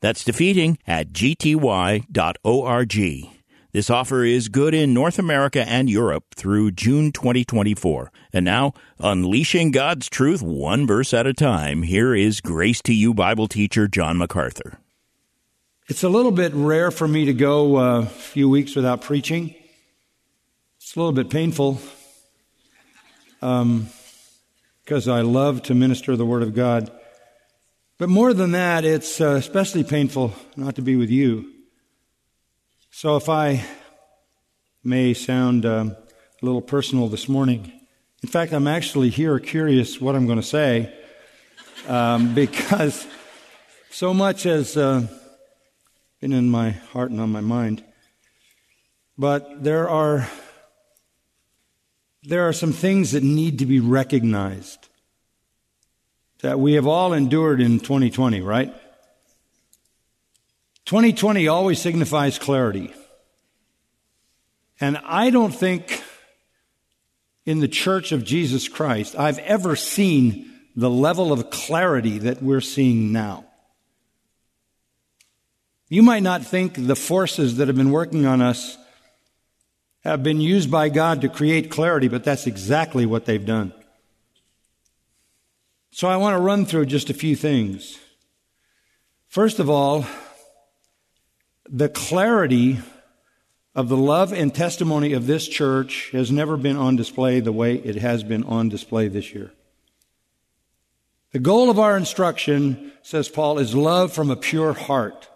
That's defeating at gty.org. This offer is good in North America and Europe through June 2024. And now, unleashing God's truth one verse at a time, here is Grace to You Bible teacher John MacArthur. It's a little bit rare for me to go a few weeks without preaching. It's a little bit painful because um, I love to minister the Word of God. But more than that, it's uh, especially painful not to be with you. So if I may sound um, a little personal this morning, in fact, I'm actually here curious what I'm going to say um, because so much has uh, been in my heart and on my mind. But there are there are some things that need to be recognized that we have all endured in 2020, right? 2020 always signifies clarity. And I don't think in the church of Jesus Christ I've ever seen the level of clarity that we're seeing now. You might not think the forces that have been working on us have been used by God to create clarity, but that's exactly what they've done. So I want to run through just a few things. First of all, the clarity of the love and testimony of this church has never been on display the way it has been on display this year. The goal of our instruction, says Paul, is love from a pure heart.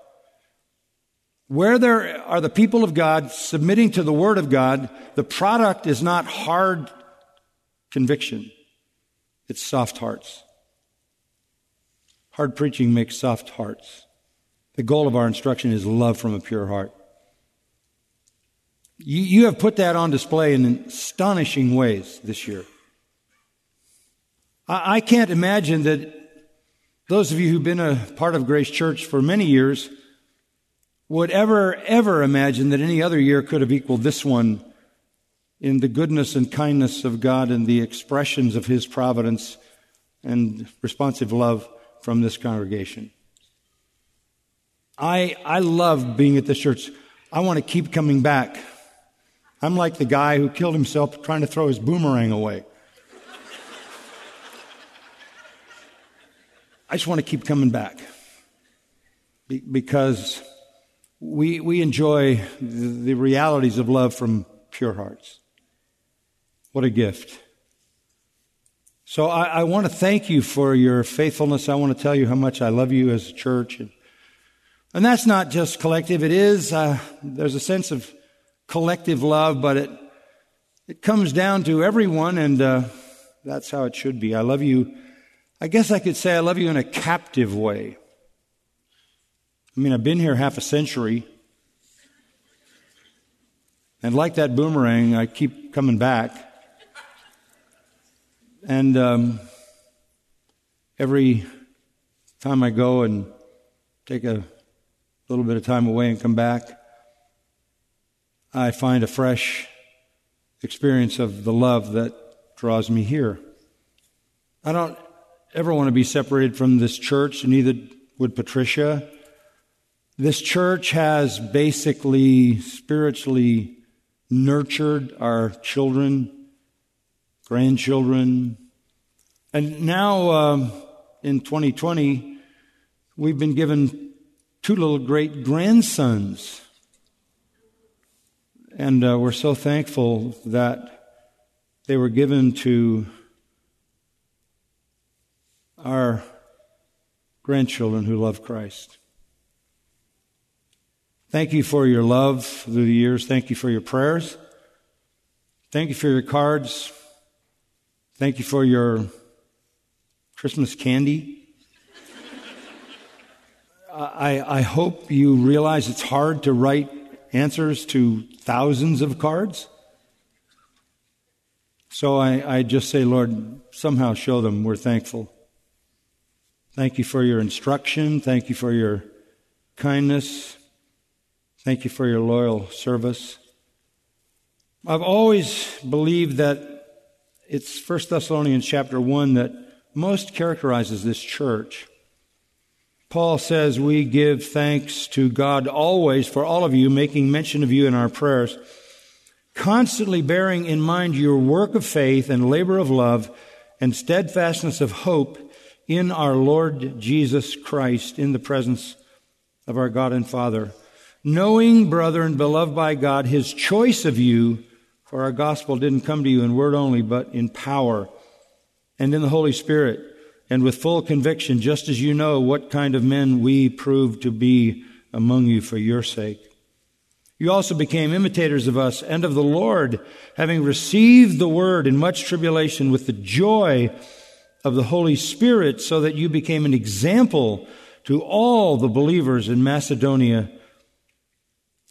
Where there are the people of God submitting to the Word of God, the product is not hard conviction. It's soft hearts. Hard preaching makes soft hearts. The goal of our instruction is love from a pure heart. You, you have put that on display in astonishing ways this year. I, I can't imagine that those of you who've been a part of Grace Church for many years would ever, ever imagine that any other year could have equaled this one in the goodness and kindness of God and the expressions of His providence and responsive love from this congregation. I, I love being at this church. I want to keep coming back. I'm like the guy who killed himself trying to throw his boomerang away. I just want to keep coming back because we, we enjoy the, realities of love from pure hearts. What a gift. So I, I, want to thank you for your faithfulness. I want to tell you how much I love you as a church. And, and that's not just collective. It is, uh, there's a sense of collective love, but it, it comes down to everyone and, uh, that's how it should be. I love you. I guess I could say I love you in a captive way. I mean, I've been here half a century. And like that boomerang, I keep coming back. And um, every time I go and take a little bit of time away and come back, I find a fresh experience of the love that draws me here. I don't ever want to be separated from this church, neither would Patricia. This church has basically spiritually nurtured our children, grandchildren, and now um, in 2020, we've been given two little great grandsons. And uh, we're so thankful that they were given to our grandchildren who love Christ. Thank you for your love through the years. Thank you for your prayers. Thank you for your cards. Thank you for your Christmas candy. I, I hope you realize it's hard to write answers to thousands of cards. So I, I just say, Lord, somehow show them we're thankful. Thank you for your instruction. Thank you for your kindness. Thank you for your loyal service. I've always believed that it's 1 Thessalonians chapter 1 that most characterizes this church. Paul says we give thanks to God always for all of you, making mention of you in our prayers, constantly bearing in mind your work of faith and labor of love and steadfastness of hope in our Lord Jesus Christ in the presence of our God and Father. Knowing, brethren, beloved by God, his choice of you, for our gospel didn't come to you in word only, but in power and in the Holy Spirit and with full conviction, just as you know what kind of men we proved to be among you for your sake. You also became imitators of us and of the Lord, having received the word in much tribulation with the joy of the Holy Spirit, so that you became an example to all the believers in Macedonia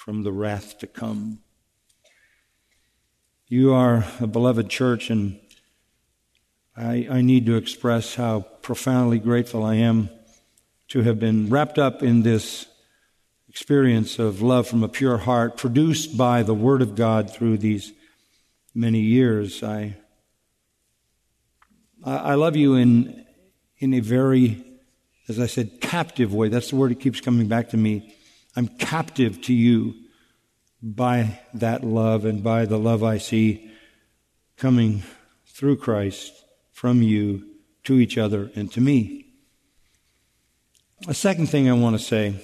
from the wrath to come. You are a beloved church, and I, I need to express how profoundly grateful I am to have been wrapped up in this experience of love from a pure heart produced by the Word of God through these many years. I, I love you in, in a very, as I said, captive way. That's the word that keeps coming back to me. I'm captive to you by that love and by the love I see coming through Christ from you to each other and to me. A second thing I want to say,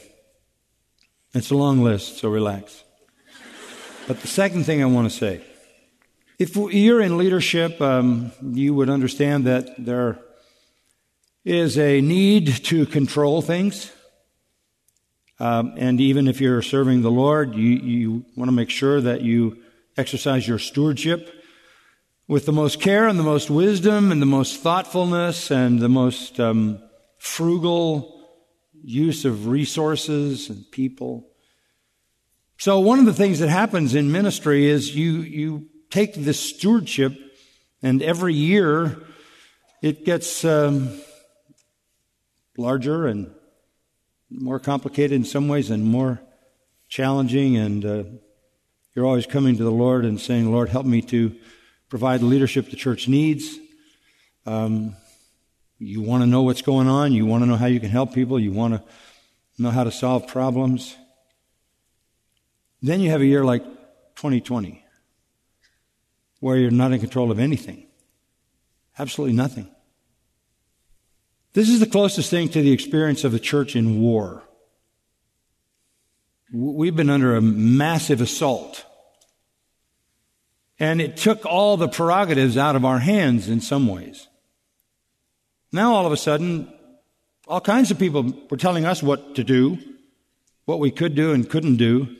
it's a long list, so relax. But the second thing I want to say, if you're in leadership, um, you would understand that there is a need to control things. Um, and even if you're serving the Lord, you, you want to make sure that you exercise your stewardship with the most care and the most wisdom and the most thoughtfulness and the most um, frugal use of resources and people. So one of the things that happens in ministry is you, you take this stewardship and every year it gets um, larger and more complicated in some ways and more challenging and uh, you're always coming to the Lord and saying, Lord, help me to provide the leadership the church needs. Um, you want to know what's going on. You want to know how you can help people. You want to know how to solve problems. Then you have a year like 2020 where you're not in control of anything. Absolutely nothing. This is the closest thing to the experience of the church in war. We've been under a massive assault and it took all the prerogatives out of our hands in some ways. Now all of a sudden, all kinds of people were telling us what to do, what we could do and couldn't do.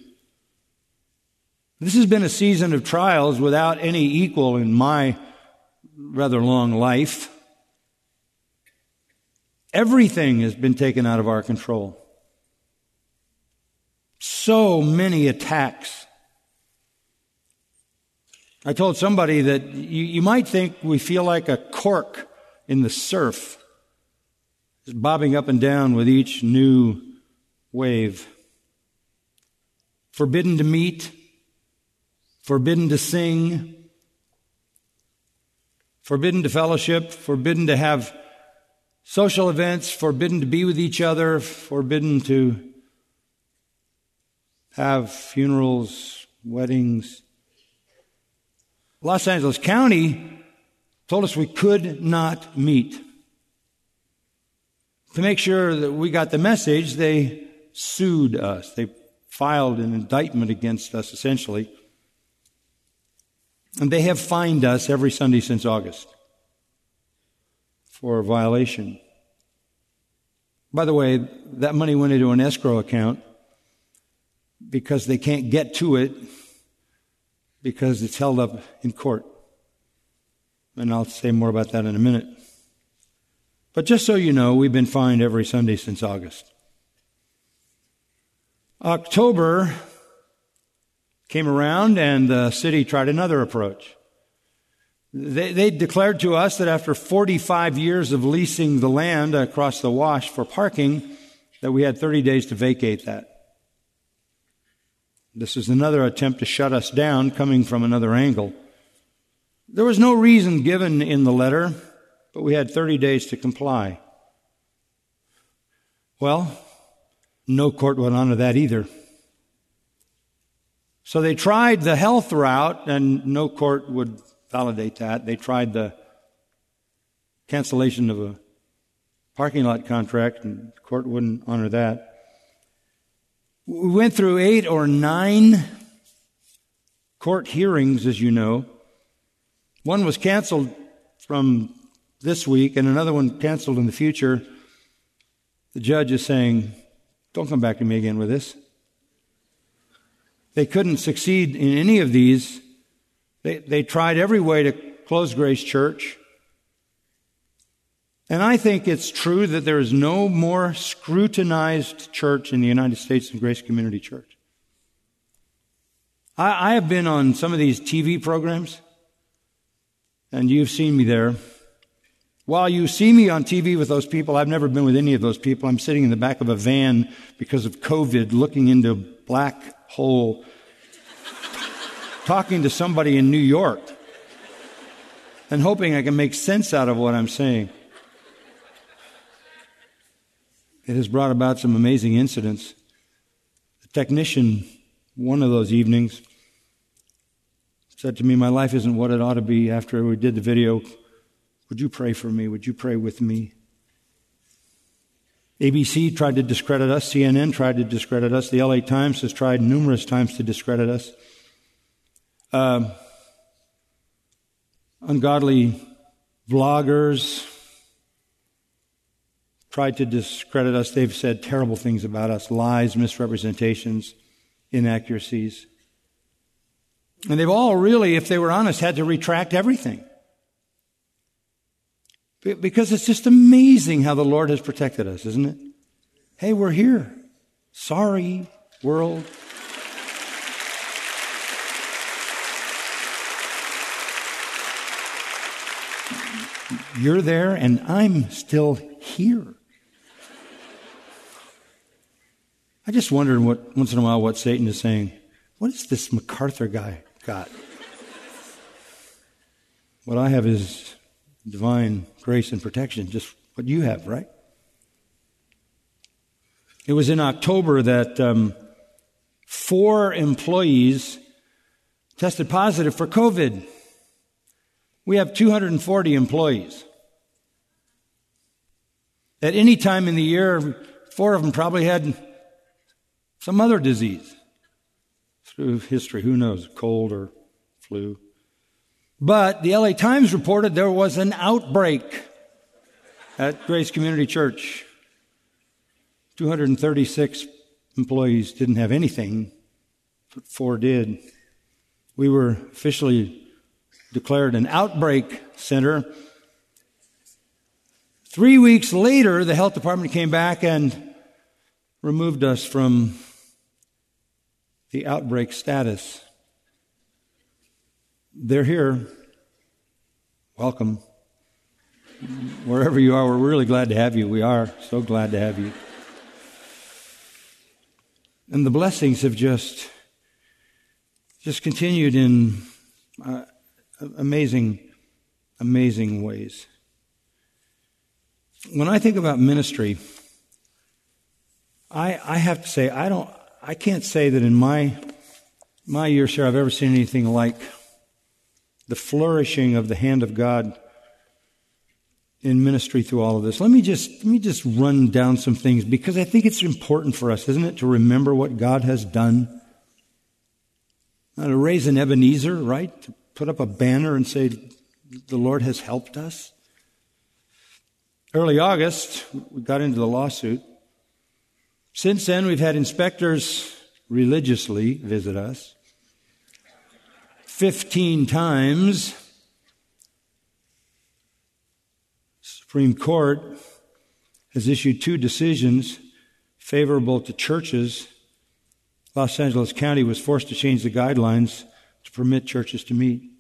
This has been a season of trials without any equal in my rather long life. Everything has been taken out of our control. So many attacks I told somebody that you, you might think we feel like a cork in the surf, just bobbing up and down with each new wave. Forbidden to meet, forbidden to sing, forbidden to fellowship, forbidden to have social events, forbidden to be with each other, forbidden to have funerals, weddings, Los Angeles County told us we could not meet. To make sure that we got the message, they sued us. They filed an indictment against us, essentially, And they have fined us every Sunday since August for violation. By the way, that money went into an escrow account because they can't get to it because it's held up in court. And I'll say more about that in a minute. But just so you know, we've been fined every Sunday since August. October came around and the city tried another approach. They, they, declared to us that after 45 years of leasing the land across the wash for parking, that we had 30 days to vacate that. This is another attempt to shut us down coming from another angle. There was no reason given in the letter, but we had 30 days to comply. Well, no court would honor that either. So they tried the health route, and no court would validate that. They tried the cancellation of a parking lot contract, and the court wouldn't honor that. We went through eight or nine court hearings, as you know. One was canceled from this week, and another one canceled in the future. The judge is saying, Don't come back to me again with this. They couldn't succeed in any of these. They, they tried every way to close Grace Church. And I think it's true that there is no more scrutinized church in the United States than Grace Community Church. I, I have been on some of these TV programs, and you've seen me there. While you see me on TV with those people, I've never been with any of those people. I'm sitting in the back of a van because of COVID looking into a black hole talking to somebody in New York and hoping I can make sense out of what I'm saying. It has brought about some amazing incidents. The technician, one of those evenings, said to me, My life isn't what it ought to be after we did the video. Would you pray for me? Would you pray with me? ABC tried to discredit us. CNN tried to discredit us. The LA Times has tried numerous times to discredit us. Uh, ungodly vloggers tried to discredit us. They've said terrible things about us lies, misrepresentations, inaccuracies. And they've all really, if they were honest, had to retract everything. Because it's just amazing how the Lord has protected us, isn't it? Hey, we're here. Sorry, world. You're there and I'm still here. I just wondered what, once in a while what Satan is saying. What is this MacArthur guy got? What I have is divine grace and protection, just what you have, right? It was in October that um, four employees tested positive for COVID. We have 240 employees. At any time in the year, four of them probably had some other disease. Through history, who knows, cold or flu. But the LA Times reported there was an outbreak at Grace Community Church. 236 employees didn't have anything, but four did. We were officially declared an outbreak center. Three weeks later, the health department came back and removed us from the outbreak status. They're here. Welcome. Wherever you are, we're really glad to have you. We are so glad to have you. And the blessings have just just continued in uh, amazing, amazing ways. When I think about ministry, I, I have to say, I don't, I can't say that in my, my years here I've ever seen anything like the flourishing of the hand of God in ministry through all of this. Let me just, let me just run down some things because I think it's important for us, isn't it, to remember what God has done? Now, to raise an Ebenezer, right? To put up a banner and say, The Lord has helped us? Early August, we got into the lawsuit. Since then, we've had inspectors religiously visit us 15 times. Supreme Court has issued two decisions favorable to churches. Los Angeles County was forced to change the guidelines to permit churches to meet.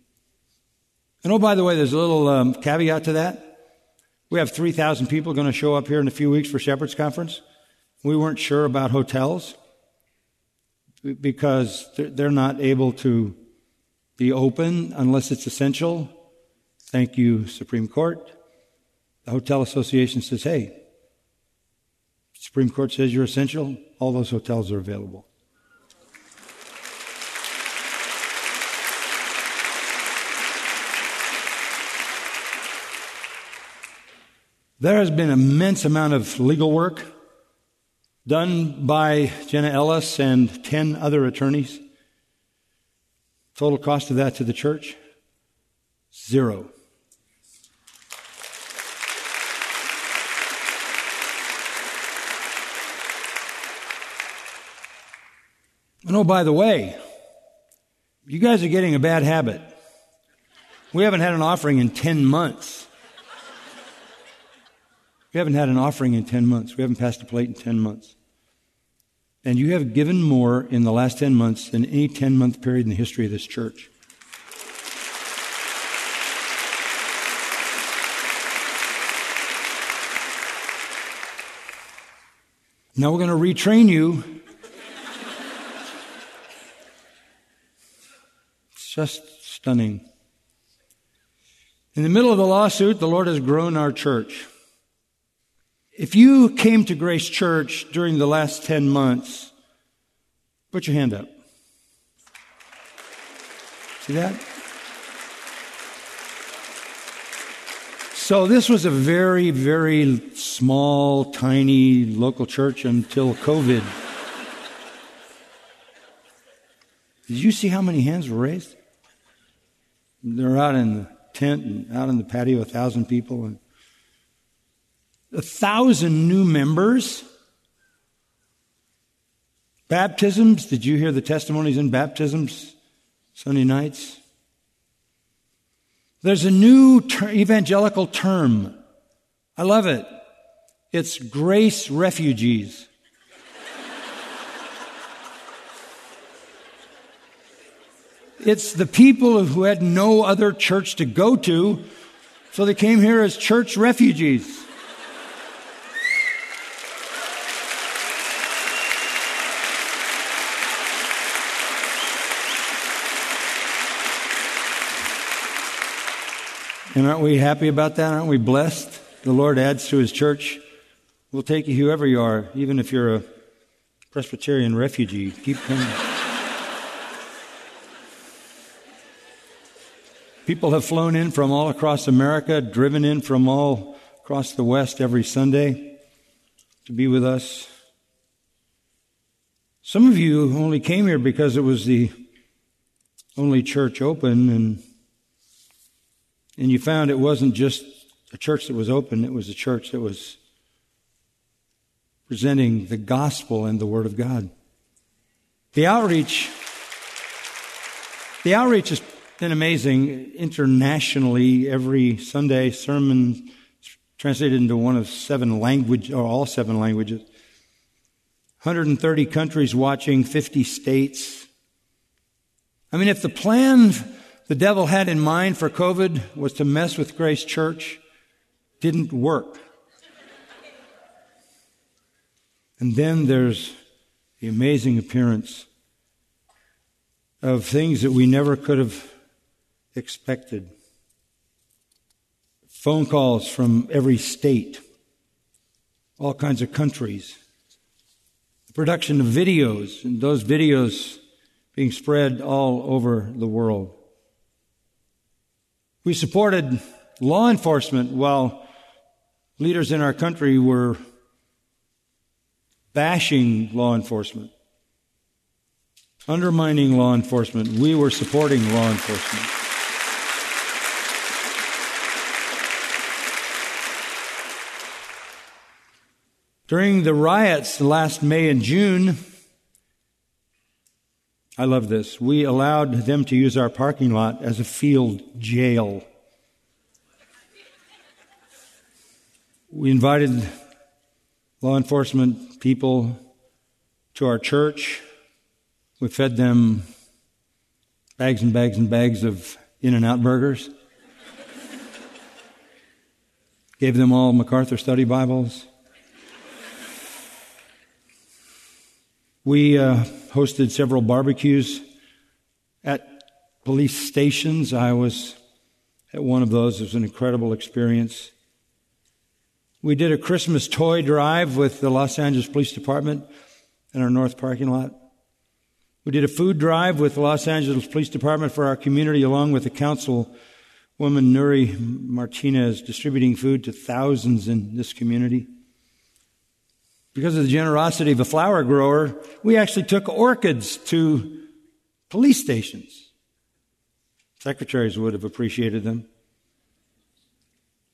And oh, by the way, there's a little um, caveat to that. We have 3,000 people going to show up here in a few weeks for Shepherd's Conference. We weren't sure about hotels because they're not able to be open unless it's essential. Thank you, Supreme Court. The Hotel Association says, hey, Supreme Court says you're essential, all those hotels are available. There has been immense amount of legal work done by Jenna Ellis and 10 other attorneys. Total cost of that to the church? Zero. And oh, by the way, you guys are getting a bad habit. We haven't had an offering in 10 months. We haven't had an offering in 10 months. We haven't passed a plate in 10 months. And you have given more in the last 10 months than any 10 month period in the history of this church. Now we're going to retrain you it's Just stunning. In the middle of the lawsuit, the Lord has grown our church. If you came to Grace Church during the last 10 months, put your hand up. See that? So this was a very, very small, tiny local church until COVID. Did you see how many hands were raised? They're out in the tent and out in the patio, a thousand people. And a thousand new members. Baptisms. Did you hear the testimonies in baptisms Sunday nights? There's a new ter- evangelical term. I love it. It's grace refugees. It's the people who had no other church to go to, so they came here as church refugees. And aren't we happy about that? Aren't we blessed? The Lord adds to His church. We'll take you whoever you are, even if you're a Presbyterian refugee. Keep coming. People have flown in from all across America, driven in from all across the West every Sunday to be with us. Some of you only came here because it was the only church open and and you found it wasn't just a church that was open, it was a church that was presenting the gospel and the word of God. The outreach the outreach is been amazing internationally. Every Sunday sermon translated into one of seven languages, or all seven languages. 130 countries watching, 50 states. I mean, if the plan the devil had in mind for COVID was to mess with Grace Church, didn't work. And then there's the amazing appearance of things that we never could have expected. Phone calls from every state, all kinds of countries. The production of videos, and those videos being spread all over the world. We supported law enforcement while leaders in our country were bashing law enforcement, undermining law enforcement. We were supporting law enforcement. During the riots last May and June, I love this. We allowed them to use our parking lot as a field jail. We invited law enforcement people to our church. We fed them bags and bags and bags of In N Out burgers. Gave them all MacArthur study Bibles. We uh, hosted several barbecues at police stations. I was at one of those. It was an incredible experience. We did a Christmas toy drive with the Los Angeles Police Department in our north parking lot. We did a food drive with the Los Angeles Police Department for our community, along with the councilwoman Nury Martinez, distributing food to thousands in this community. Because of the generosity of a flower grower, we actually took orchids to police stations. Secretaries would have appreciated them.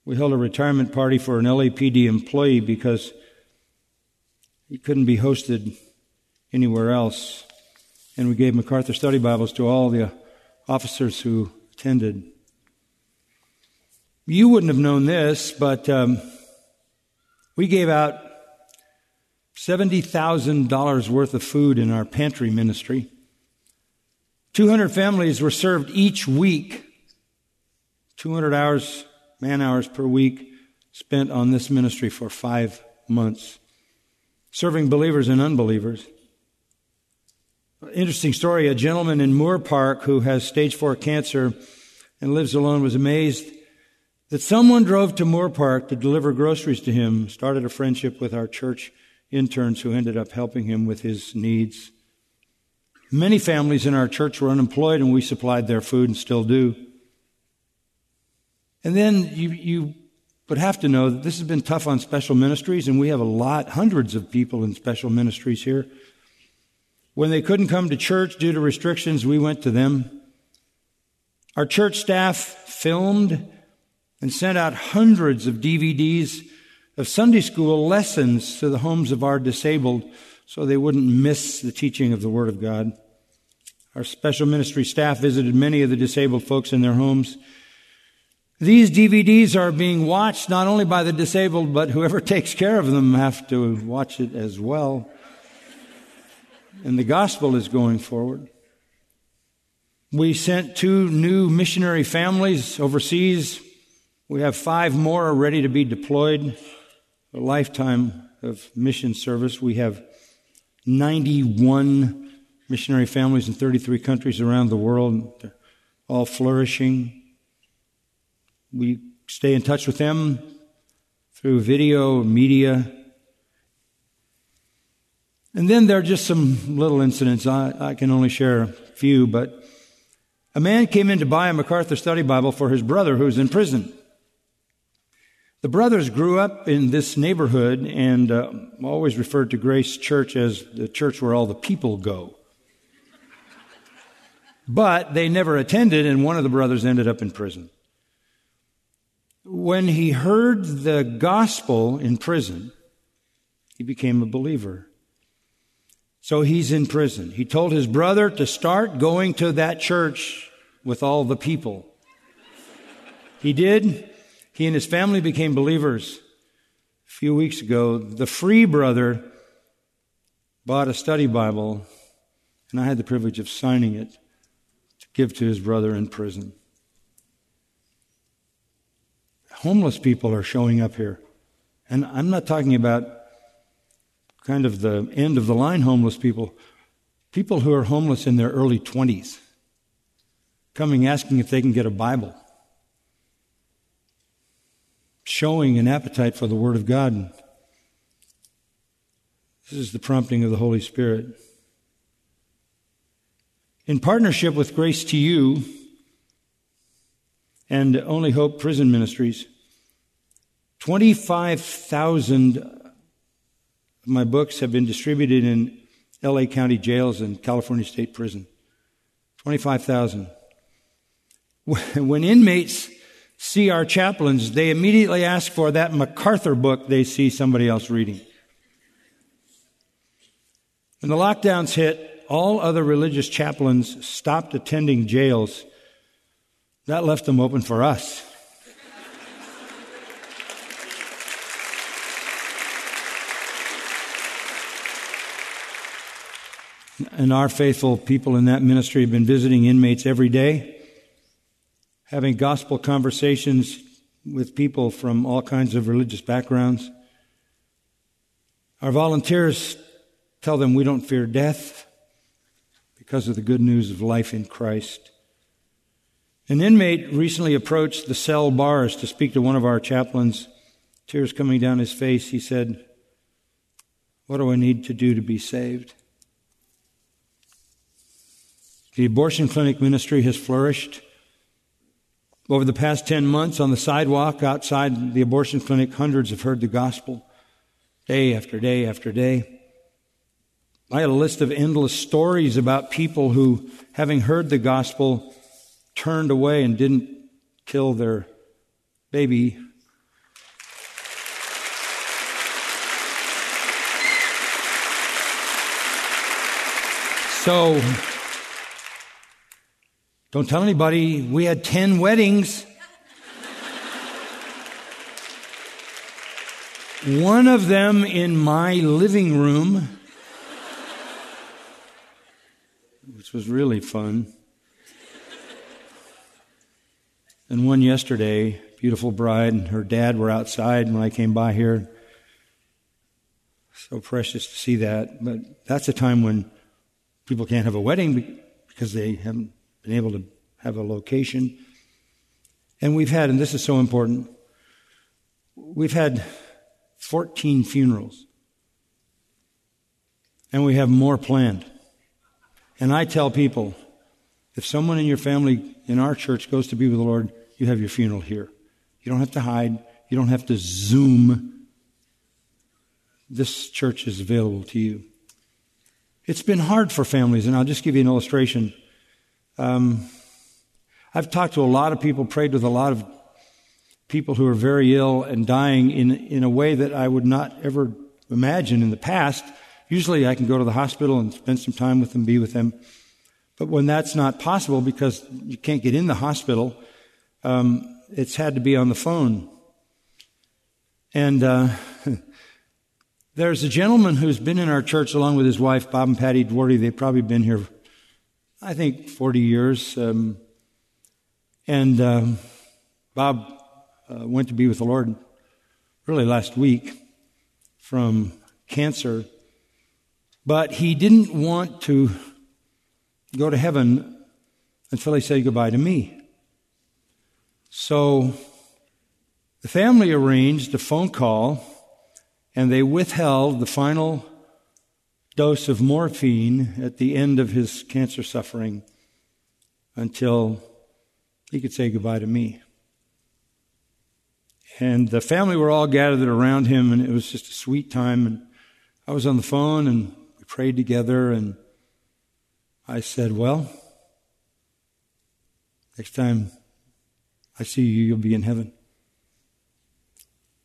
We held a retirement party for an LAPD employee because he couldn't be hosted anywhere else. And we gave MacArthur Study Bibles to all the officers who attended. You wouldn't have known this, but um, we gave out $70,000 worth of food in our pantry ministry. 200 families were served each week. 200 hours, man hours per week spent on this ministry for five months, serving believers and unbelievers. Interesting story. A gentleman in Moorpark who has stage four cancer and lives alone was amazed that someone drove to Moorpark to deliver groceries to him, started a friendship with our church interns who ended up helping him with his needs. Many families in our church were unemployed and we supplied their food and still do. And then you, you would have to know that this has been tough on special ministries and we have a lot, hundreds of people in special ministries here. When they couldn't come to church due to restrictions, we went to them. Our church staff filmed and sent out hundreds of DVDs of Sunday school lessons to the homes of our disabled so they wouldn't miss the teaching of the Word of God. Our special ministry staff visited many of the disabled folks in their homes. These DVDs are being watched not only by the disabled, but whoever takes care of them have to watch it as well. And the gospel is going forward. We sent two new missionary families overseas. We have five more ready to be deployed a lifetime of mission service. We have 91 missionary families in 33 countries around the world, They're all flourishing. We stay in touch with them through video, media. And then there are just some little incidents. I, I can only share a few, but a man came in to buy a MacArthur Study Bible for his brother who's in prison. The brothers grew up in this neighborhood and uh, always referred to Grace Church as the church where all the people go. But they never attended, and one of the brothers ended up in prison. When he heard the gospel in prison, he became a believer. So he's in prison. He told his brother to start going to that church with all the people. He did. He and his family became believers. A few weeks ago, the free brother bought a study Bible, and I had the privilege of signing it to give to his brother in prison. Homeless people are showing up here. And I'm not talking about kind of the end of the line homeless people, people who are homeless in their early 20s, coming asking if they can get a Bible showing an appetite for the Word of God. This is the prompting of the Holy Spirit. In partnership with Grace to You and Only Hope Prison Ministries, 25,000 of my books have been distributed in LA County jails and California State Prison. 25,000. When inmates see our chaplains, they immediately ask for that MacArthur book they see somebody else reading. When the lockdowns hit, all other religious chaplains stopped attending jails. That left them open for us. and our faithful people in that ministry have been visiting inmates every day, having gospel conversations with people from all kinds of religious backgrounds. Our volunteers tell them we don't fear death because of the good news of life in Christ. An inmate recently approached the cell bars to speak to one of our chaplains. Tears coming down his face, he said, What do I need to do to be saved? The abortion clinic ministry has flourished. Over the past 10 months on the sidewalk outside the abortion clinic, hundreds have heard the gospel day after day after day. I had a list of endless stories about people who, having heard the gospel, turned away and didn't kill their baby. So, don't tell anybody. We had 10 weddings. One of them in my living room, which was really fun. And one yesterday, beautiful bride and her dad were outside when I came by here. So precious to see that. But that's a time when people can't have a wedding because they haven't been able to have a location. And we've had, and this is so important, we've had 14 funerals. And we have more planned. And I tell people, if someone in your family in our church goes to be with the Lord, you have your funeral here. You don't have to hide. You don't have to Zoom. This church is available to you. It's been hard for families, and I'll just give you an illustration. Um, I've talked to a lot of people, prayed with a lot of people who are very ill and dying in, in a way that I would not ever imagine in the past. Usually I can go to the hospital and spend some time with them, be with them. But when that's not possible because you can't get in the hospital, um, it's had to be on the phone. And uh, there's a gentleman who's been in our church along with his wife, Bob and Patty Dwordy. They've probably been here I think 40 years. Um, and um, Bob uh, went to be with the Lord really last week from cancer. But he didn't want to go to heaven until he said goodbye to me. So the family arranged a phone call and they withheld the final dose of morphine at the end of his cancer suffering until he could say goodbye to me. And the family were all gathered around him, and it was just a sweet time. And I was on the phone, and we prayed together, and I said, Well, next time I see you, you'll be in heaven.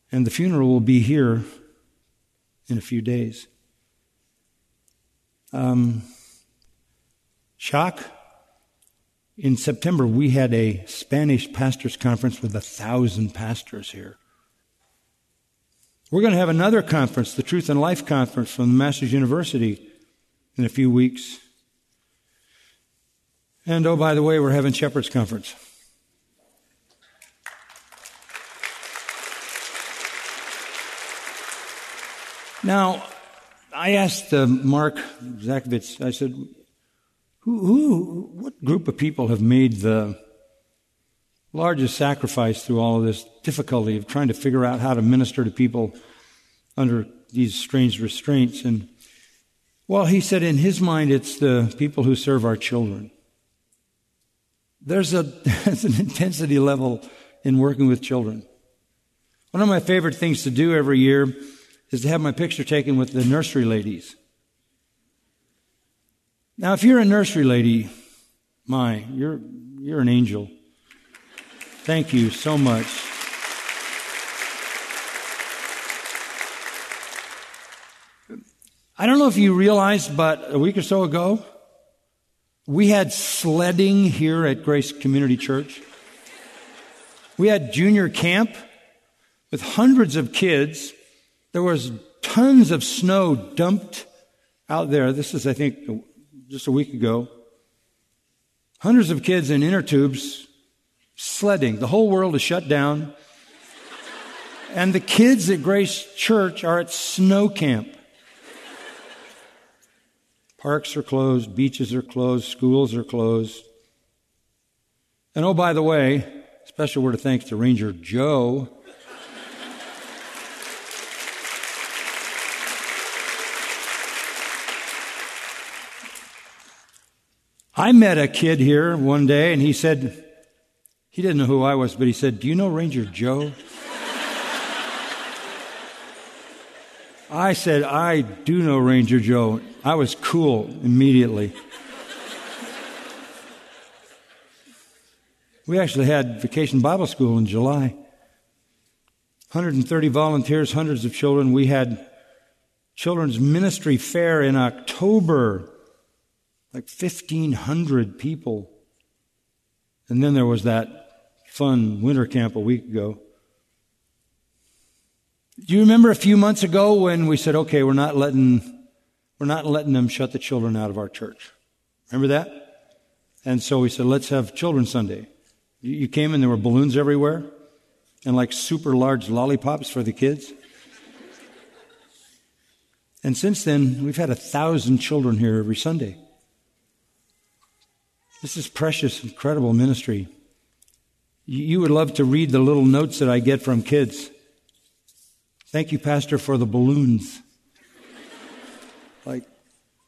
And the funeral will be here in a few days. Um, shock. In September, we had a Spanish pastors conference with a thousand pastors here. We're going to have another conference, the Truth and Life Conference from the Masters University, in a few weeks. And oh, by the way, we're having Shepherd's Conference. Now, I asked uh, Mark Zakovich, I said, who, who, what group of people have made the largest sacrifice through all of this difficulty of trying to figure out how to minister to people under these strange restraints? And, well, he said in his mind, it's the people who serve our children. There's a, there's an intensity level in working with children. One of my favorite things to do every year is to have my picture taken with the nursery ladies. Now, if you're a nursery lady, my, you're, you're an angel. Thank you so much. I don't know if you realized, but a week or so ago, we had sledding here at Grace Community Church. We had junior camp with hundreds of kids. There was tons of snow dumped out there. This is, I think, just a week ago. Hundreds of kids in inner tubes sledding. The whole world is shut down. And the kids at Grace Church are at snow camp. Parks are closed, beaches are closed, schools are closed. And oh, by the way, special word of thanks to Ranger Joe. I met a kid here one day and he said, he didn't know who I was, but he said, Do you know Ranger Joe? I said, I do know Ranger Joe. I was cool immediately. we actually had Vacation Bible School in July. 130 volunteers, hundreds of children. We had children's ministry fair in October, like 1,500 people. And then there was that fun winter camp a week ago. Do you remember a few months ago when we said, okay, we're not letting, we're not letting them shut the children out of our church? Remember that? And so we said, let's have Children's Sunday. You came and there were balloons everywhere and like super large lollipops for the kids. And since then, we've had a thousand children here every Sunday. This is precious, incredible ministry. You would love to read the little notes that I get from kids. Thank you, Pastor, for the balloons. like,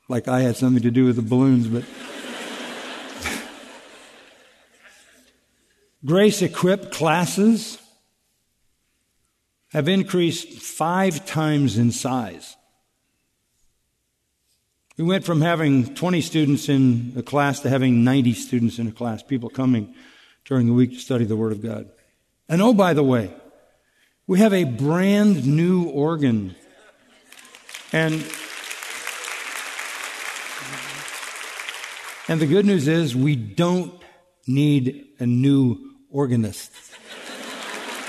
like I had something to do with the balloons, but. Grace equipped classes have increased five times in size. We went from having 20 students in a class to having 90 students in a class, people coming during the week to study the Word of God. And oh, by the way, we have a brand new organ. And And the good news is we don't need a new organist.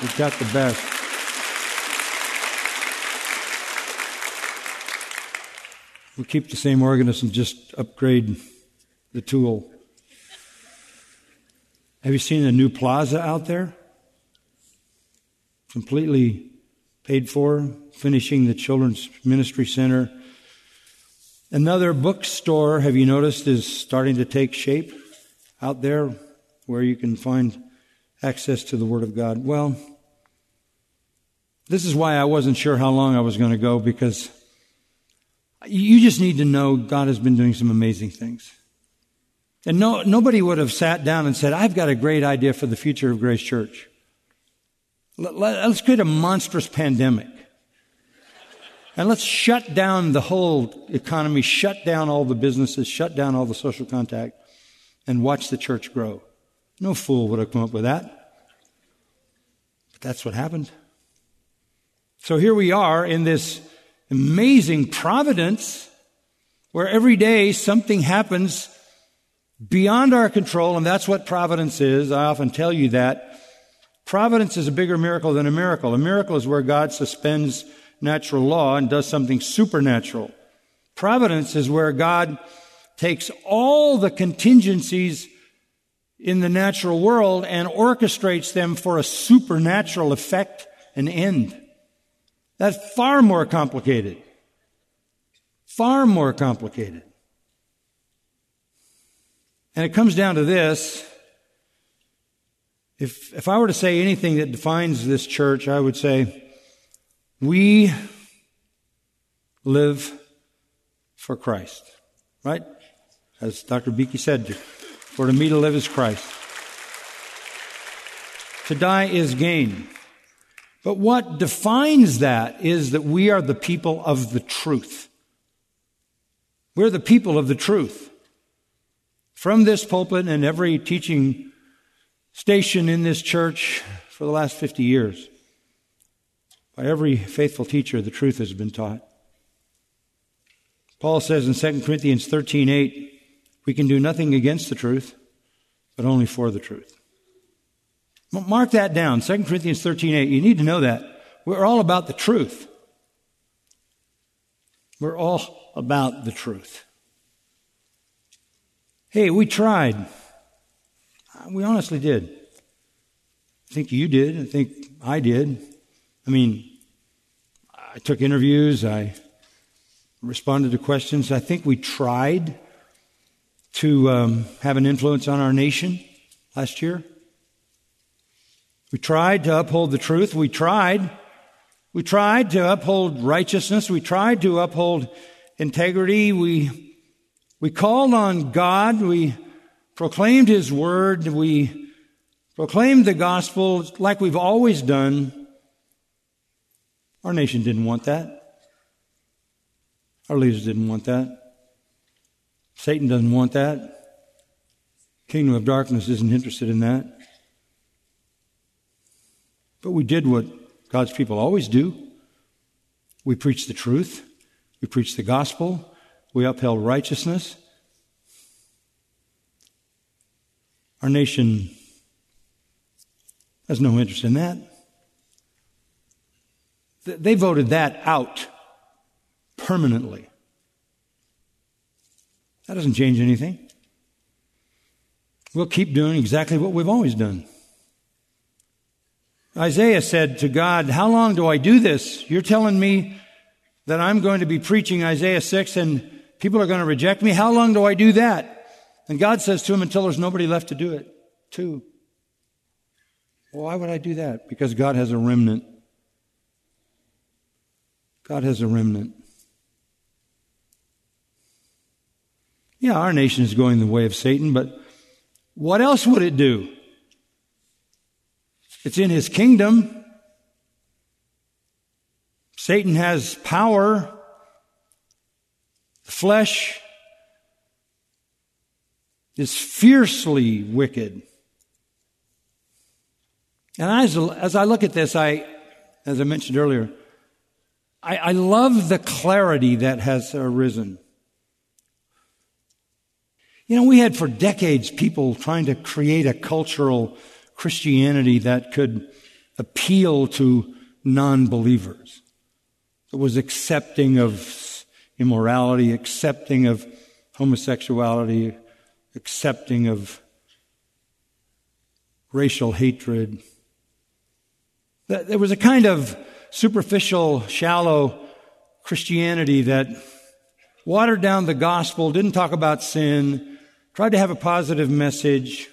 We've got the best. We'll keep the same organist and just upgrade the tool. Have you seen the new plaza out there? completely paid for, finishing the Children's Ministry Center. Another bookstore, have you noticed, is starting to take shape out there where you can find access to the Word of God. Well, this is why I wasn't sure how long I was going to go because you just need to know God has been doing some amazing things. And no, nobody would have sat down and said, I've got a great idea for the future of Grace Church. Let's create a monstrous pandemic. And let's shut down the whole economy, shut down all the businesses, shut down all the social contact, and watch the church grow. No fool would have come up with that. But that's what happened. So here we are in this amazing providence where every day something happens beyond our control, and that's what providence is. I often tell you that. Providence is a bigger miracle than a miracle. A miracle is where God suspends natural law and does something supernatural. Providence is where God takes all the contingencies in the natural world and orchestrates them for a supernatural effect and end. That's far more complicated. Far more complicated. And it comes down to this if, if I were to say anything that defines this church, I would say we live for Christ. Right? As Dr. Beeke said, for to me to live is Christ. To die is gain. But what defines that is that we are the people of the truth. We're the people of the truth. From this pulpit and every teaching station in this church for the last 50 years. By every faithful teacher, the truth has been taught. Paul says in 2 Corinthians 13:8, we can do nothing against the truth, but only for the truth. Mark that down, 2 Corinthians 13:8. You need to know that. We're all about the truth. We're all about the truth. Hey, we tried. We honestly did. I think you did. I think I did. I mean, I took interviews. I responded to questions. I think we tried to um, have an influence on our nation last year. We tried to uphold the truth. We tried. We tried to uphold righteousness. We tried to uphold integrity. We, we called on God. We proclaimed His word. We proclaimed the gospel like we've always done. Our nation didn't want that. Our leaders didn't want that. Satan doesn't want that. Kingdom of darkness isn't interested in that. But we did what God's people always do. We preached the truth. We preached the gospel. We upheld righteousness. Our nation has no interest in that. They voted that out permanently. That doesn't change anything. We'll keep doing exactly what we've always done. Isaiah said to God, How long do I do this? You're telling me that I'm going to be preaching Isaiah 6 and people are going to reject me. How long do I do that? And God says to him, Until there's nobody left to do it, too. Well, why would I do that? Because God has a remnant. God has a remnant. Yeah, our nation is going the way of Satan, but what else would it do? It's in his kingdom. Satan has power. The flesh is fiercely wicked. And as, as I look at this, I, as I mentioned earlier, I, I love the clarity that has arisen. You know, we had for decades people trying to create a cultural Christianity that could appeal to non-believers. It was accepting of immorality, accepting of homosexuality, accepting of racial hatred. There was a kind of superficial, shallow Christianity that watered down the gospel, didn't talk about sin, tried to have a positive message,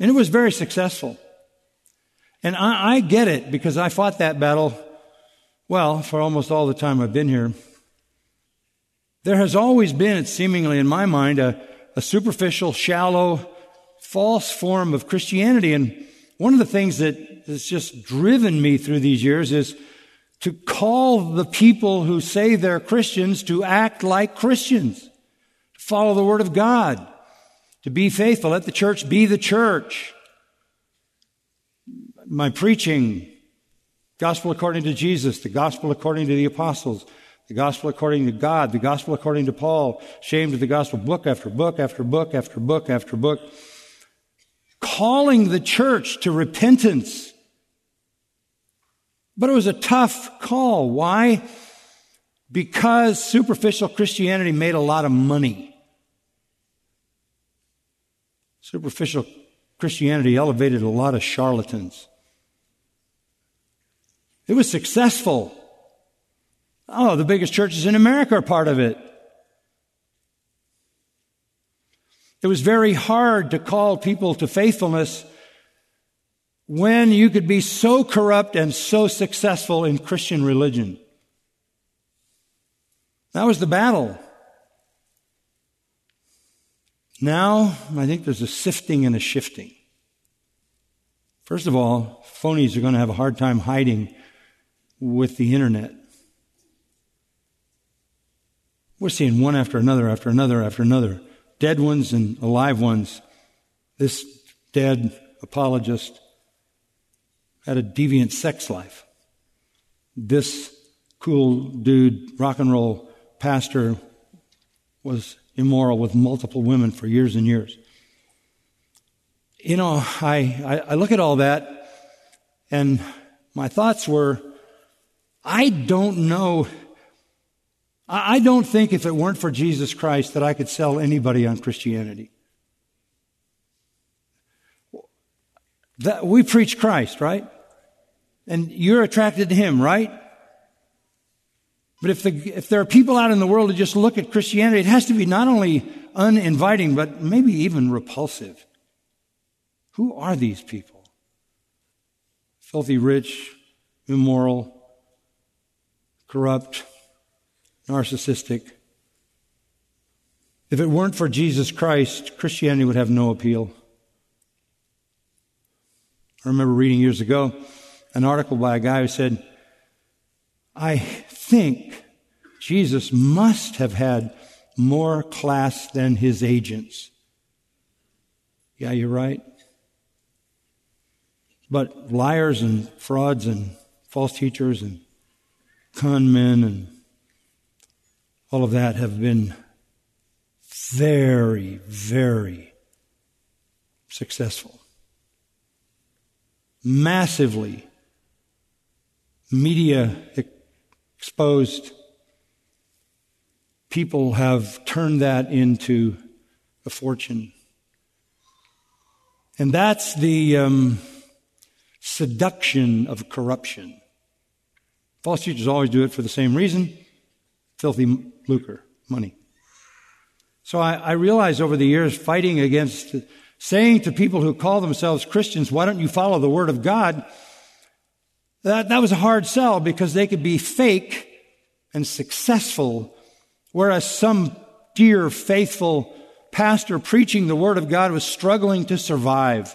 and it was very successful. And I, I, get it because I fought that battle, well, for almost all the time I've been here. There has always been, seemingly in my mind, a, a superficial, shallow, false form of Christianity. And one of the things that has just driven me through these years is to call the people who say they're Christians to act like Christians, to follow the Word of God, to be faithful. Let the church be the church. My preaching, gospel according to Jesus, the gospel according to the apostles, the gospel according to God, the gospel according to Paul, shamed the gospel, book after book after book after book after book, calling the church to repentance. But it was a tough call. Why? Because superficial Christianity made a lot of money. Superficial Christianity elevated a lot of charlatans. It was successful. Oh, the biggest churches in America are part of it. It was very hard to call people to faithfulness when you could be so corrupt and so successful in Christian religion. That was the battle. Now, I think there's a sifting and a shifting. First of all, phonies are going to have a hard time hiding with the internet. We're seeing one after another, after another, after another. Dead ones and alive ones. This dead apologist had a deviant sex life. This cool dude, rock and roll pastor was immoral with multiple women for years and years. You know, I, I, I look at all that and my thoughts were, I don't know. I, I don't think if it weren't for Jesus Christ that I could sell anybody on Christianity. That, we preach Christ, right? And you're attracted to Him, right? But if, the, if there are people out in the world who just look at Christianity, it has to be not only uninviting, but maybe even repulsive. Who are these people? Filthy rich, immoral, corrupt, narcissistic. If it weren't for Jesus Christ, Christianity would have no appeal. I remember reading years ago an article by a guy who said, I think Jesus must have had more class than his agents. Yeah, you're right. But liars and frauds and false teachers and con men and all of that have been very, very successful. Massively media exposed. People have turned that into a fortune. And that's the um, seduction of corruption. False teachers always do it for the same reason filthy lucre, money. So I, I realized over the years fighting against saying to people who call themselves Christians, why don't you follow the Word of God? That, that was a hard sell because they could be fake and successful, whereas some dear, faithful pastor preaching the Word of God was struggling to survive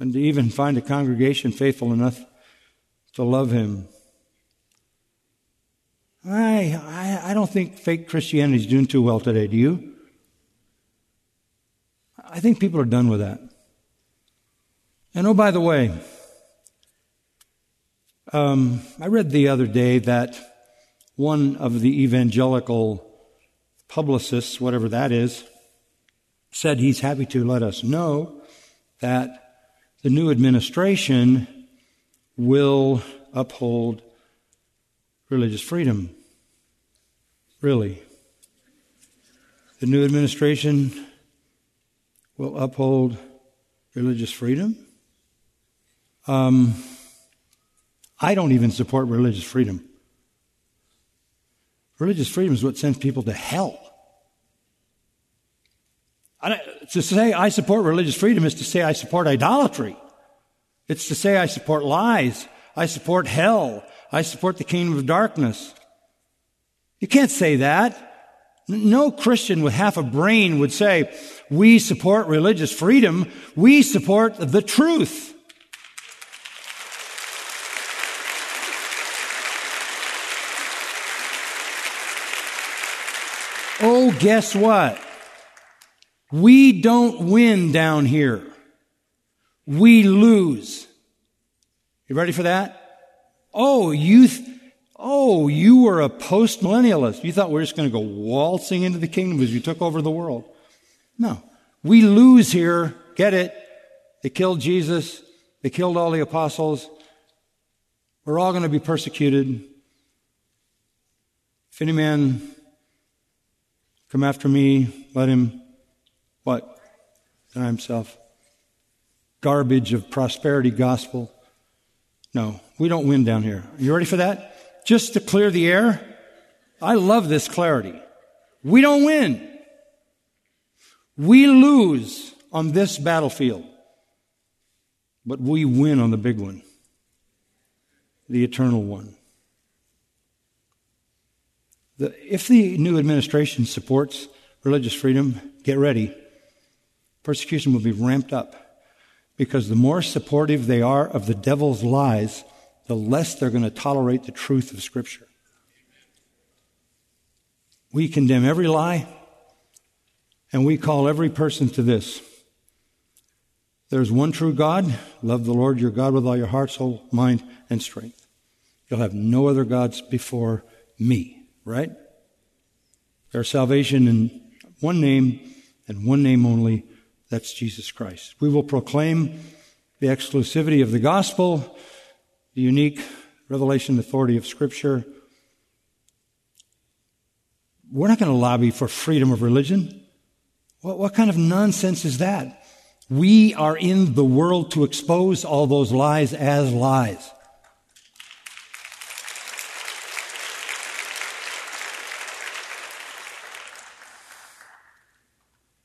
and to even find a congregation faithful enough to love him. I, I, I don't think fake Christianity is doing too well today, do you? I think people are done with that. And oh, by the way, um, I read the other day that one of the evangelical publicists, whatever that is, said he's happy to let us know that the new administration will uphold religious freedom. Really. The new administration will uphold religious freedom. Um, I don't even support religious freedom. Religious freedom is what sends people to hell. to say I support religious freedom is to say I support idolatry. It's to say I support lies. I support hell. I support the kingdom of darkness. You can't say that. No Christian with half a brain would say, we support religious freedom. We support the truth. Oh, guess what? We don't win down here. We lose. You ready for that? Oh, you, th- oh, you were a post-millennialist. You thought we are just going to go waltzing into the kingdom as you took over the world. No. We lose here. Get it? They killed Jesus. They killed all the apostles. We're all going to be persecuted. If any man come after me, let him what? Deny himself. Garbage of prosperity gospel. No, we don't win down here. You ready for that? Just to clear the air. I love this clarity. We don't win. We lose on this battlefield, but we win on the big one, the eternal one. The, if the new administration supports religious freedom, get ready. Persecution will be ramped up because the more supportive they are of the devil's lies, the less they're going to tolerate the truth of Scripture. We condemn every lie, and we call every person to this. There's one true God. Love the Lord your God with all your heart, soul, mind, and strength. You'll have no other gods before me, right? There's salvation in one name and one name only. That's Jesus Christ. We will proclaim the exclusivity of the gospel, the unique revelation authority of Scripture. We're not going to lobby for freedom of religion. What, what kind of nonsense is that? We are in the world to expose all those lies as lies.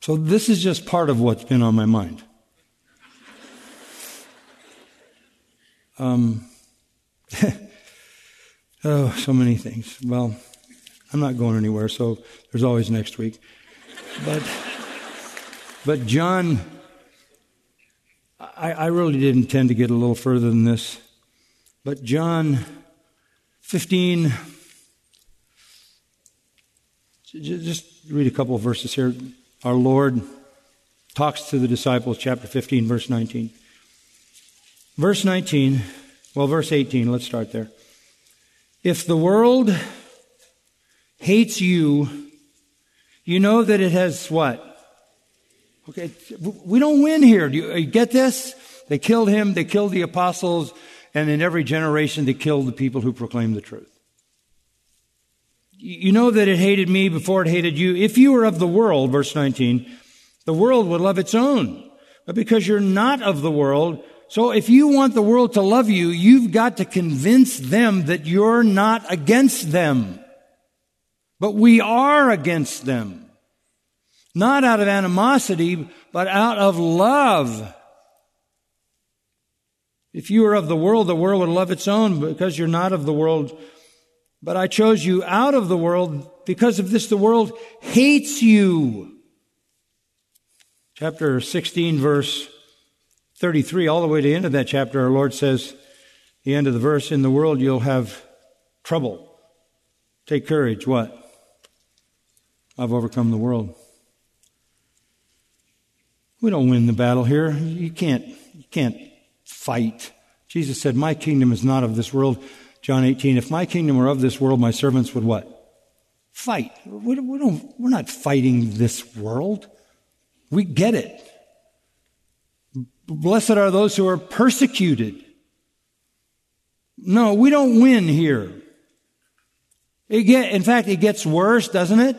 So this is just part of what's been on my mind. Um, oh, so many things. Well, I'm not going anywhere, so there's always next week. But, but John, I, I really did intend to get a little further than this. But John 15, just read a couple of verses here. Our Lord talks to the disciples, chapter 15, verse 19. Verse 19, well, verse 18, let's start there. If the world hates you, you know that it has what? Okay, we don't win here. Do you, get this? They killed him, they killed the apostles, and in every generation they killed the people who proclaim the truth. You know that it hated me before it hated you. If you were of the world, verse 19, the world would love its own. But because you're not of the world, so if you want the world to love you, you've got to convince them that you're not against them. But we are against them. Not out of animosity, but out of love. If you were of the world, the world would love its own. Because you're not of the world, but I chose you out of the world. Because of this, the world hates you. Chapter 16, verse 33, all the way to the end of that chapter, our Lord says, the end of the verse, in the world you'll have trouble. Take courage. What? I've overcome the world. We don't win the battle here. You can't, you can't fight. Jesus said, My kingdom is not of this world. John 18, if my kingdom were of this world, my servants would what? Fight. We, don't, we're not fighting this world. We get it. Blessed are those who are persecuted. No, we don't win here. It get, in fact, it gets worse, doesn't it?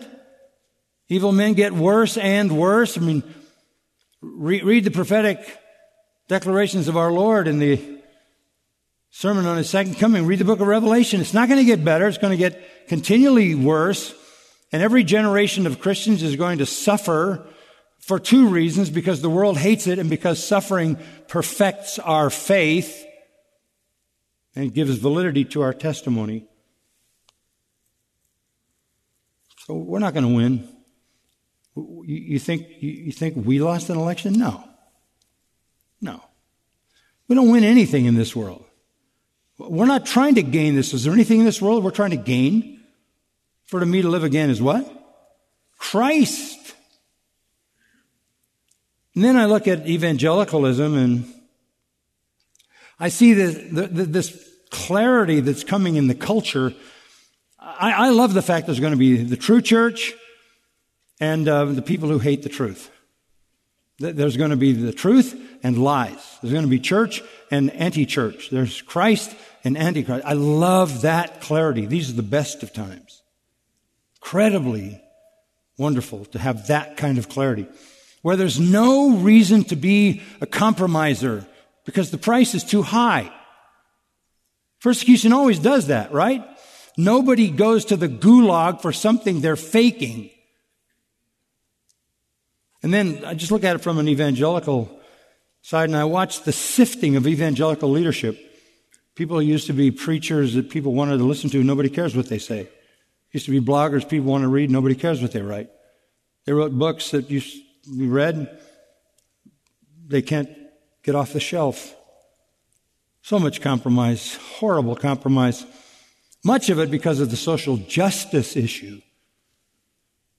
Evil men get worse and worse. I mean, re- read the prophetic declarations of our Lord in the sermon on his second coming. Read the book of Revelation. It's not going to get better. It's going to get continually worse. And every generation of Christians is going to suffer for two reasons because the world hates it and because suffering perfects our faith and gives validity to our testimony. So we're not going to win. You, think, you think we lost an election? No. No. We don't win anything in this world. We're not trying to gain this. Is there anything in this world we're trying to gain? For me to live again is what? Christ. And then I look at evangelicalism and I see this, this clarity that's coming in the culture. I, I, love the fact there's going to be the true church and uh, the people who hate the truth. There's going to be the truth and lies. There's going to be church and anti-church. There's Christ and antichrist. I love that clarity. These are the best of times. Incredibly wonderful to have that kind of clarity. Where there's no reason to be a compromiser because the price is too high. Persecution always does that, right? Nobody goes to the gulag for something they're faking. And then I just look at it from an evangelical side and I watch the sifting of evangelical leadership. People used to be preachers that people wanted to listen to, nobody cares what they say. Used to be bloggers people want to read, nobody cares what they write. They wrote books that you read, they can't get off the shelf. So much compromise, horrible compromise. Much of it because of the social justice issue.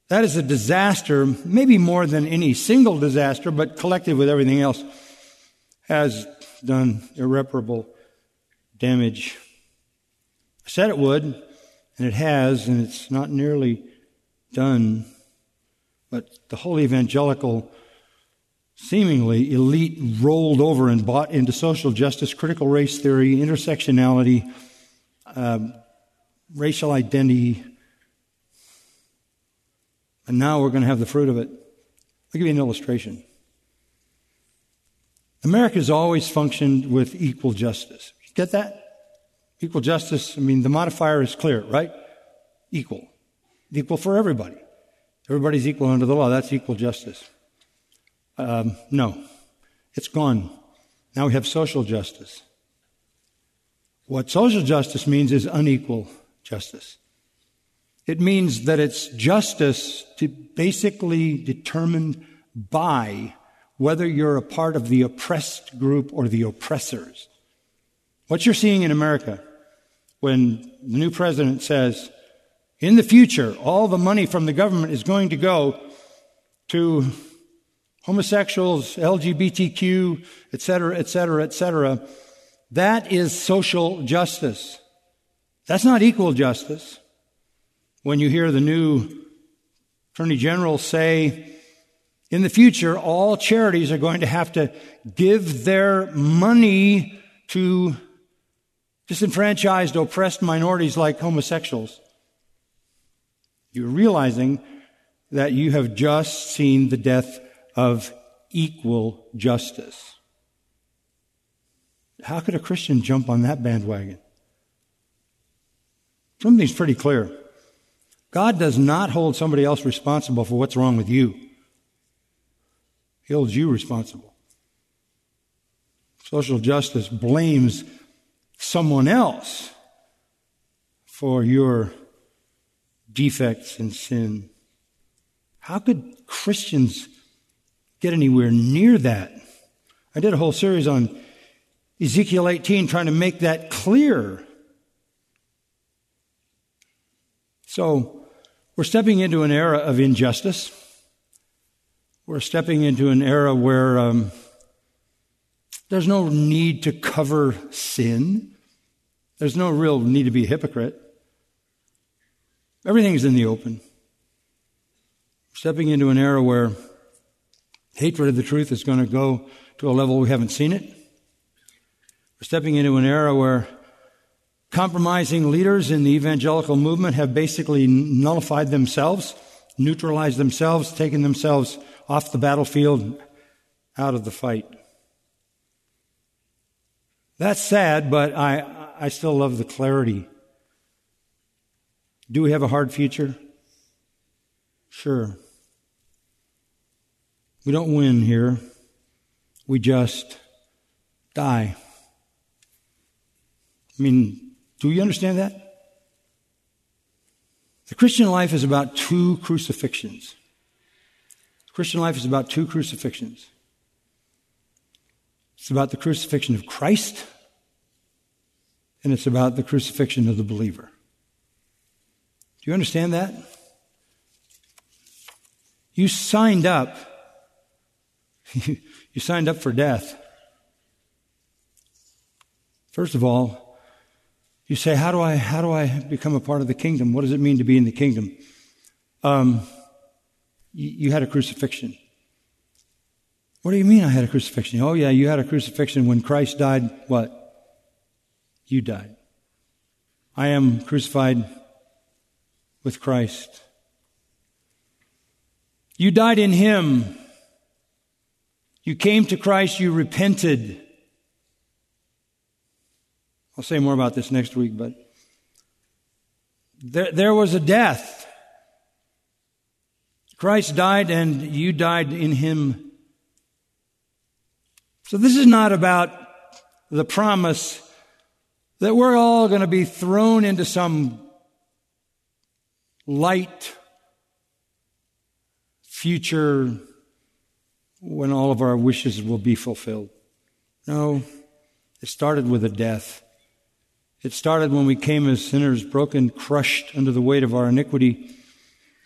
That is a disaster, maybe more than any single disaster, but collected with everything else, has done irreparable damage. I said it would, and it has, and it's not nearly done. But the whole evangelical, seemingly elite, rolled over and bought into social justice, critical race theory, intersectionality, um, racial identity. And now we're going to have the fruit of it. I'll give you an illustration. America has always functioned with equal justice. Get that? Equal justice, I mean, the modifier is clear, right? Equal. Equal for everybody. Everybody's equal under the law. That's equal justice. Um, no. It's gone. Now we have social justice. What social justice means is unequal justice. It means that it's justice to basically determined by whether you're a part of the oppressed group or the oppressors. What you're seeing in America when the new president says, in the future, all the money from the government is going to go to homosexuals, LGBTQ, et cetera, et cetera, et cetera. That is social justice. That's not equal justice. When you hear the new Attorney General say, in the future, all charities are going to have to give their money to disenfranchised, oppressed minorities like homosexuals. You're realizing that you have just seen the death of equal justice. How could a Christian jump on that bandwagon? Something's pretty clear. God does not hold somebody else responsible for what's wrong with you. Holds you responsible. Social justice blames someone else for your defects and sin. How could Christians get anywhere near that? I did a whole series on Ezekiel 18 trying to make that clear. So, we're stepping into an era of injustice. We're stepping into an era where um, there's no need to cover sin. There's no real need to be a hypocrite. Everything's in the open. Stepping into an era where hatred of the truth is going to go to a level we haven't seen it. We're stepping into an era where compromising leaders in the evangelical movement have basically nullified themselves, neutralized themselves, taken themselves off the battlefield, out of the fight. That's sad, but I, I still love the clarity. Do we have a hard future? Sure. We don't win here. We just die. I mean, do you understand that? The Christian life is about two crucifixions. Christian life is about two crucifixions. It's about the crucifixion of Christ, and it's about the crucifixion of the believer. Do you understand that? You signed up. you signed up for death. First of all, you say, how do I, how do I become a part of the kingdom? What does it mean to be in the kingdom? Um, you, had a crucifixion. What do you mean I had a crucifixion? Oh, yeah, you had a crucifixion when Christ died. What? You died. I am crucified with Christ. You died in Him. You came to Christ, you repented. I'll say more about this next week, but there, there was a death. Christ died and you died in him. So this is not about the promise that we're all going to be thrown into some light future when all of our wishes will be fulfilled. No, it started with a death. It started when we came as sinners, broken, crushed under the weight of our iniquity.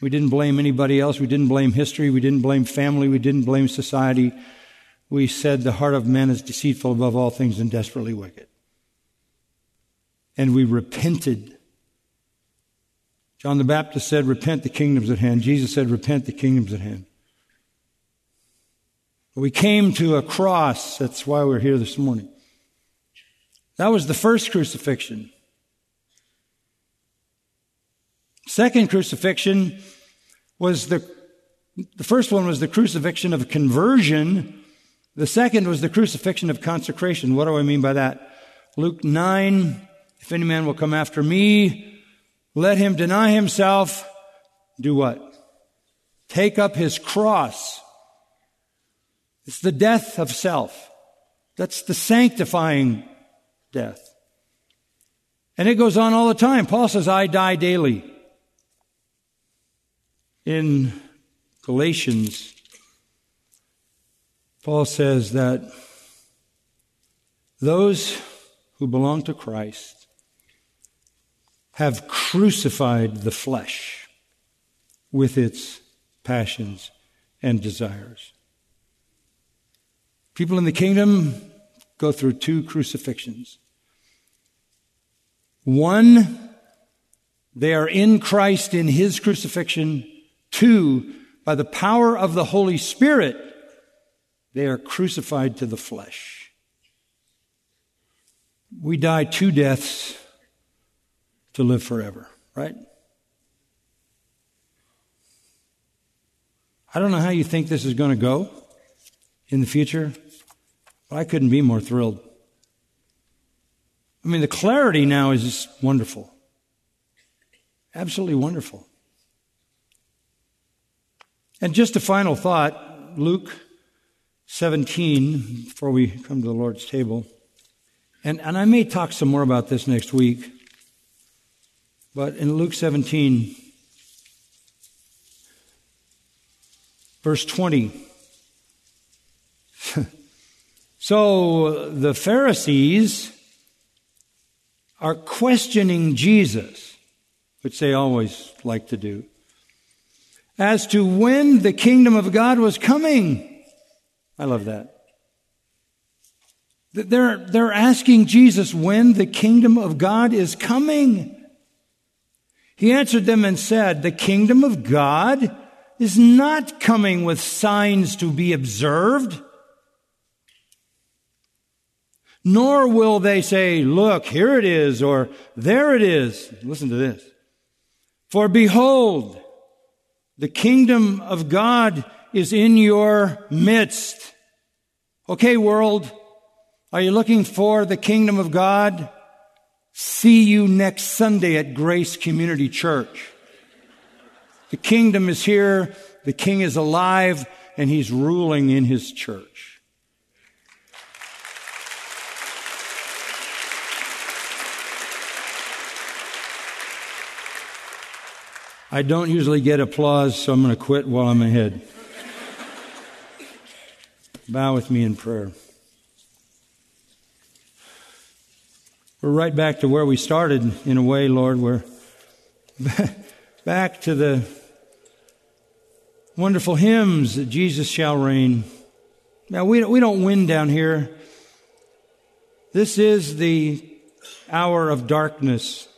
We didn't blame anybody else. We didn't blame history. We didn't blame family. We didn't blame society. We said the heart of man is deceitful above all things and desperately wicked. And we repented. John the Baptist said, Repent, the kingdom's at hand. Jesus said, Repent, the kingdom's at hand. We came to a cross. That's why we're here this morning. That was the first crucifixion. Second crucifixion was the, the first one was the crucifixion of conversion. The second was the crucifixion of consecration. What do I mean by that? Luke 9, if any man will come after me, let him deny himself, do what? Take up his cross. It's the death of self. That's the sanctifying death. And it goes on all the time. Paul says, I die daily. In Galatians, Paul says that those who belong to Christ have crucified the flesh with its passions and desires. People in the kingdom go through two crucifixions. One, they are in Christ in his crucifixion. Two, by the power of the Holy Spirit, they are crucified to the flesh. We die two deaths to live forever, right? I don't know how you think this is going to go in the future, but I couldn't be more thrilled. I mean, the clarity now is just wonderful. Absolutely wonderful. And just a final thought Luke 17, before we come to the Lord's table. And, and I may talk some more about this next week. But in Luke 17, verse 20, so the Pharisees are questioning Jesus, which they always like to do, as to when the kingdom of God was coming. I love that. They're, they're asking Jesus when the kingdom of God is coming. He answered them and said, The kingdom of God is not coming with signs to be observed nor will they say, look, here it is, or there it is. Listen to this. For behold, the kingdom of God is in your midst. Okay, world, are you looking for the kingdom of God? See you next Sunday at Grace Community Church. The kingdom is here, the king is alive, and he's ruling in his church. I don't usually get applause, so I'm going to quit while I'm ahead. Bow with me in prayer. We're right back to where we started, in a way, Lord. We're back to the wonderful hymns that Jesus shall reign. Now, we, we don't win down here. This is the hour of darkness.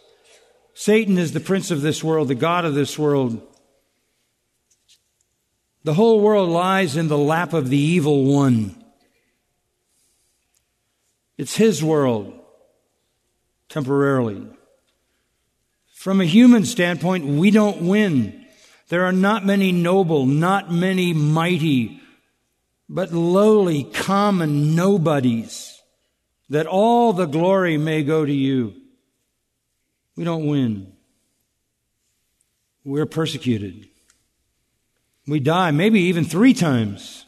Satan is the prince of this world, the God of this world. The whole world lies in the lap of the evil one. It's his world, temporarily. From a human standpoint, we don't win. There are not many noble, not many mighty, but lowly, common nobodies, that all the glory may go to you. We don't win. We're persecuted. We die, maybe even three times.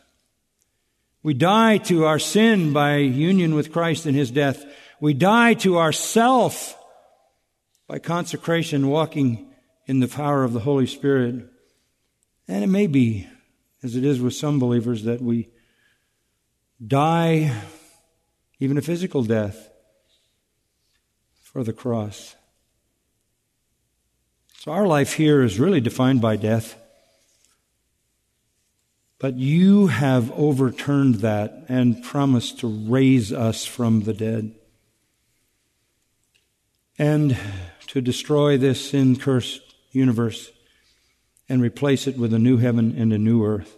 We die to our sin by union with Christ in his death. We die to ourself by consecration, walking in the power of the Holy Spirit. And it may be, as it is with some believers, that we die even a physical death for the cross. So our life here is really defined by death. But you have overturned that and promised to raise us from the dead and to destroy this sin cursed universe and replace it with a new heaven and a new earth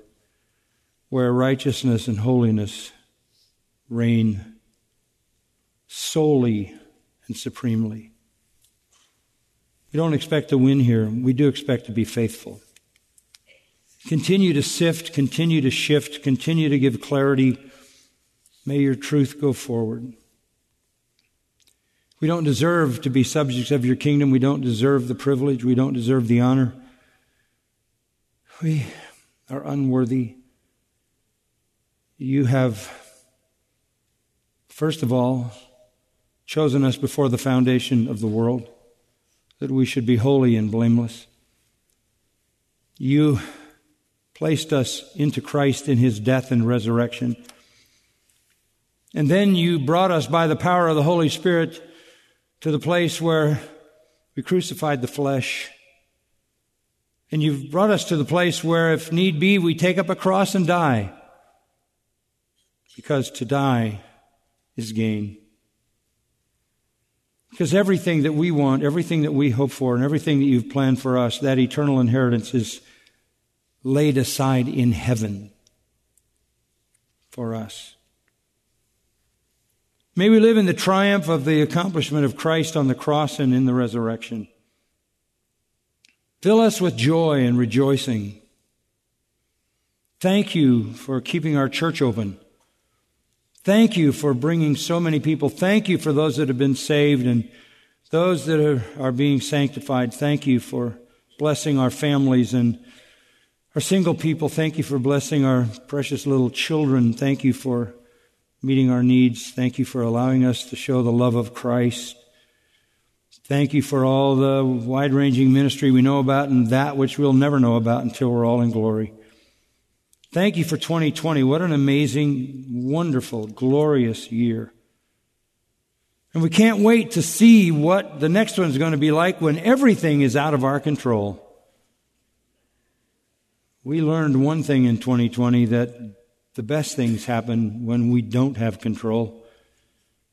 where righteousness and holiness reign solely and supremely. We don't expect to win here. We do expect to be faithful. Continue to sift, continue to shift, continue to give clarity. May your truth go forward. We don't deserve to be subjects of your kingdom. We don't deserve the privilege. We don't deserve the honor. We are unworthy. You have, first of all, chosen us before the foundation of the world that we should be holy and blameless. You placed us into Christ in his death and resurrection. And then you brought us by the power of the Holy Spirit to the place where we crucified the flesh. And you've brought us to the place where, if need be, we take up a cross and die. Because to die is gain. Because everything that we want, everything that we hope for, and everything that you've planned for us, that eternal inheritance is laid aside in heaven for us. May we live in the triumph of the accomplishment of Christ on the cross and in the resurrection. Fill us with joy and rejoicing. Thank you for keeping our church open. Thank you for bringing so many people. Thank you for those that have been saved and those that are, are being sanctified. Thank you for blessing our families and our single people. Thank you for blessing our precious little children. Thank you for meeting our needs. Thank you for allowing us to show the love of Christ. Thank you for all the wide ranging ministry we know about and that which we'll never know about until we're all in glory. Thank you for 2020. What an amazing, wonderful, glorious year. And we can't wait to see what the next one's going to be like when everything is out of our control. We learned one thing in 2020 that the best things happen when we don't have control.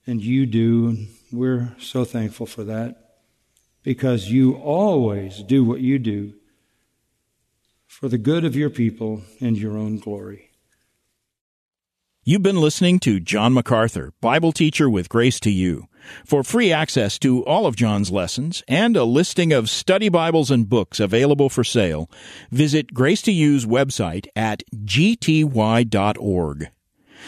And you do. And we're so thankful for that because you always do what you do for the good of your people and your own glory. You've been listening to John MacArthur, Bible teacher with Grace to You. For free access to all of John's lessons and a listing of study Bibles and books available for sale, visit Grace to You's website at gty.org.